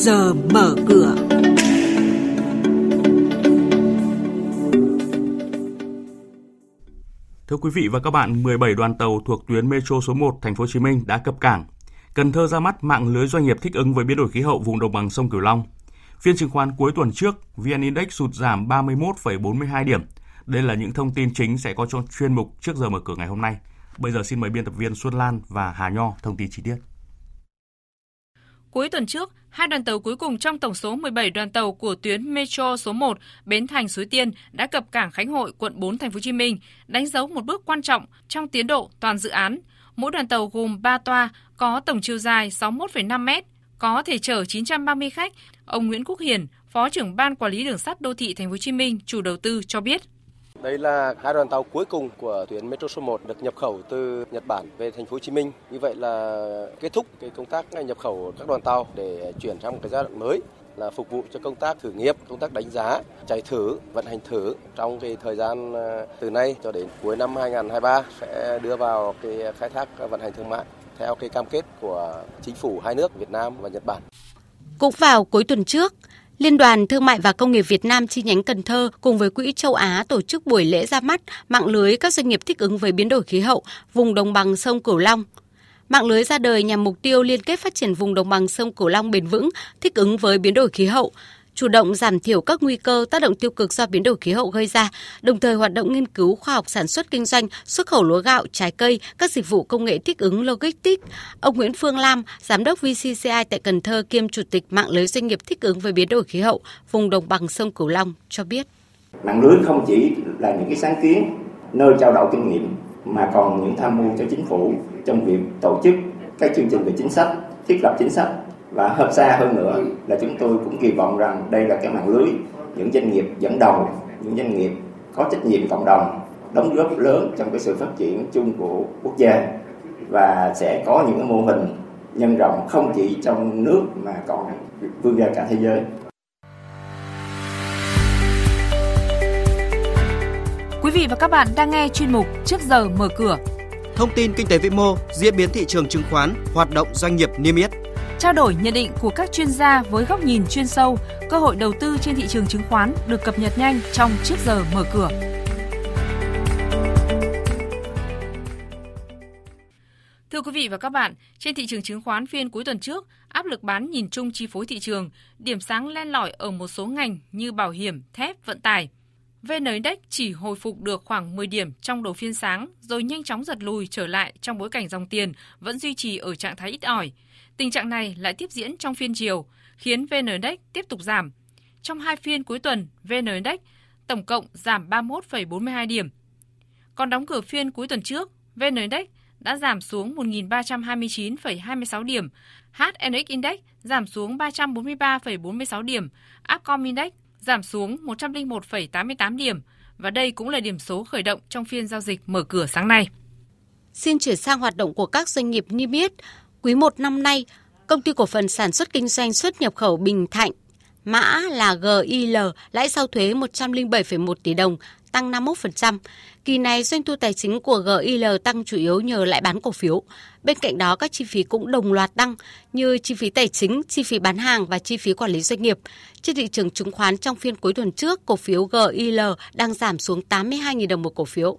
giờ mở cửa. Thưa quý vị và các bạn, 17 đoàn tàu thuộc tuyến Metro số 1 thành phố Hồ Chí Minh đã cập cảng. Cần Thơ ra mắt mạng lưới doanh nghiệp thích ứng với biến đổi khí hậu vùng đồng bằng sông Cửu Long. Phiên chứng khoán cuối tuần trước, VN Index sụt giảm 31,42 điểm. Đây là những thông tin chính sẽ có trong chuyên mục trước giờ mở cửa ngày hôm nay. Bây giờ xin mời biên tập viên Xuân Lan và Hà Nho thông tin chi tiết. Cuối tuần trước, hai đoàn tàu cuối cùng trong tổng số 17 đoàn tàu của tuyến Metro số 1 Bến Thành Suối Tiên đã cập cảng Khánh Hội, quận 4 thành phố Hồ Chí Minh, đánh dấu một bước quan trọng trong tiến độ toàn dự án. Mỗi đoàn tàu gồm 3 toa, có tổng chiều dài 61,5 m, có thể chở 930 khách. Ông Nguyễn Quốc Hiền, Phó trưởng ban quản lý đường sắt đô thị thành phố Hồ Chí Minh, chủ đầu tư cho biết. Đây là hai đoàn tàu cuối cùng của tuyến Metro số 1 được nhập khẩu từ Nhật Bản về thành phố Hồ Chí Minh. Như vậy là kết thúc cái công tác nhập khẩu các đoàn tàu để chuyển sang một cái giai đoạn mới là phục vụ cho công tác thử nghiệm, công tác đánh giá, chạy thử, vận hành thử trong cái thời gian à, từ nay cho đến cuối năm 2023 sẽ đưa vào cái khai thác à, vận hành thương mại theo cái cam kết của chính phủ hai nước Việt Nam và Nhật Bản. Cũng vào cuối tuần trước, Liên đoàn Thương mại và Công nghiệp Việt Nam chi nhánh Cần Thơ cùng với Quỹ châu Á tổ chức buổi lễ ra mắt mạng lưới các doanh nghiệp thích ứng với biến đổi khí hậu vùng đồng bằng sông Cửu Long. Mạng lưới ra đời nhằm mục tiêu liên kết phát triển vùng đồng bằng sông Cửu Long bền vững, thích ứng với biến đổi khí hậu, chủ động giảm thiểu các nguy cơ tác động tiêu cực do biến đổi khí hậu gây ra, đồng thời hoạt động nghiên cứu khoa học sản xuất kinh doanh, xuất khẩu lúa gạo, trái cây, các dịch vụ công nghệ thích ứng logistics. Ông Nguyễn Phương Lam, giám đốc VCCI tại Cần Thơ kiêm chủ tịch mạng lưới doanh nghiệp thích ứng với biến đổi khí hậu vùng đồng bằng sông Cửu Long cho biết. Mạng lưới không chỉ là những cái sáng kiến nơi trao đổi kinh nghiệm mà còn những tham mưu cho chính phủ trong việc tổ chức các chương trình về chính sách, thiết lập chính sách và hợp xa hơn nữa là chúng tôi cũng kỳ vọng rằng đây là cái mạng lưới những doanh nghiệp dẫn đầu những doanh nghiệp có trách nhiệm cộng đồng đóng góp lớn trong cái sự phát triển chung của quốc gia và sẽ có những cái mô hình nhân rộng không chỉ trong nước mà còn vươn ra cả thế giới. Quý vị và các bạn đang nghe chuyên mục Trước giờ mở cửa. Thông tin kinh tế vĩ mô, diễn biến thị trường chứng khoán, hoạt động doanh nghiệp niêm yết trao đổi nhận định của các chuyên gia với góc nhìn chuyên sâu, cơ hội đầu tư trên thị trường chứng khoán được cập nhật nhanh trong trước giờ mở cửa. Thưa quý vị và các bạn, trên thị trường chứng khoán phiên cuối tuần trước, áp lực bán nhìn chung chi phối thị trường, điểm sáng len lỏi ở một số ngành như bảo hiểm, thép, vận tải. VN Index chỉ hồi phục được khoảng 10 điểm trong đầu phiên sáng rồi nhanh chóng giật lùi trở lại trong bối cảnh dòng tiền vẫn duy trì ở trạng thái ít ỏi. Tình trạng này lại tiếp diễn trong phiên chiều, khiến VN Index tiếp tục giảm. Trong hai phiên cuối tuần, VN Index tổng cộng giảm 31,42 điểm. Còn đóng cửa phiên cuối tuần trước, VN Index đã giảm xuống 1.329,26 điểm, HNX Index giảm xuống 343,46 điểm, Upcom Index giảm xuống 101,88 điểm và đây cũng là điểm số khởi động trong phiên giao dịch mở cửa sáng nay. Xin chuyển sang hoạt động của các doanh nghiệp niêm yết. Quý 1 năm nay, Công ty cổ phần sản xuất kinh doanh xuất nhập khẩu Bình Thạnh, mã là GIL, lãi sau thuế 107,1 tỷ đồng, tăng 51%. Kỳ này doanh thu tài chính của GIL tăng chủ yếu nhờ lãi bán cổ phiếu. Bên cạnh đó các chi phí cũng đồng loạt tăng như chi phí tài chính, chi phí bán hàng và chi phí quản lý doanh nghiệp. Trên thị trường chứng khoán trong phiên cuối tuần trước, cổ phiếu GIL đang giảm xuống 82.000 đồng một cổ phiếu.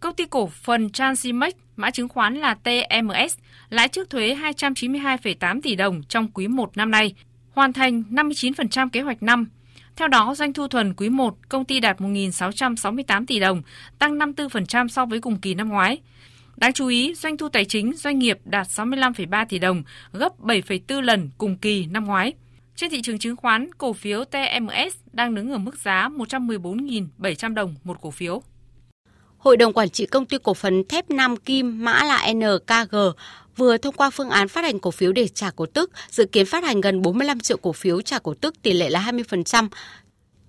Công ty cổ phần Transimex, mã chứng khoán là TMS, lãi trước thuế 292,8 tỷ đồng trong quý 1 năm nay, hoàn thành 59% kế hoạch năm. Theo đó, doanh thu thuần quý 1 công ty đạt 1.668 tỷ đồng, tăng 54% so với cùng kỳ năm ngoái. Đáng chú ý, doanh thu tài chính doanh nghiệp đạt 65,3 tỷ đồng, gấp 7,4 lần cùng kỳ năm ngoái. Trên thị trường chứng khoán, cổ phiếu TMS đang đứng ở mức giá 114.700 đồng một cổ phiếu. Hội đồng Quản trị Công ty Cổ phần Thép Nam Kim mã là NKG vừa thông qua phương án phát hành cổ phiếu để trả cổ tức, dự kiến phát hành gần 45 triệu cổ phiếu trả cổ tức tỷ lệ là 20%,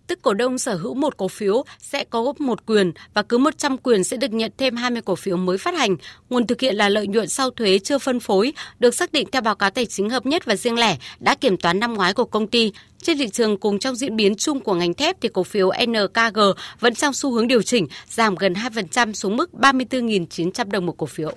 tức cổ đông sở hữu một cổ phiếu sẽ có một quyền và cứ 100 quyền sẽ được nhận thêm 20 cổ phiếu mới phát hành. Nguồn thực hiện là lợi nhuận sau thuế chưa phân phối, được xác định theo báo cáo tài chính hợp nhất và riêng lẻ đã kiểm toán năm ngoái của công ty. Trên thị trường cùng trong diễn biến chung của ngành thép thì cổ phiếu NKG vẫn trong xu hướng điều chỉnh, giảm gần 2% xuống mức 34.900 đồng một cổ phiếu.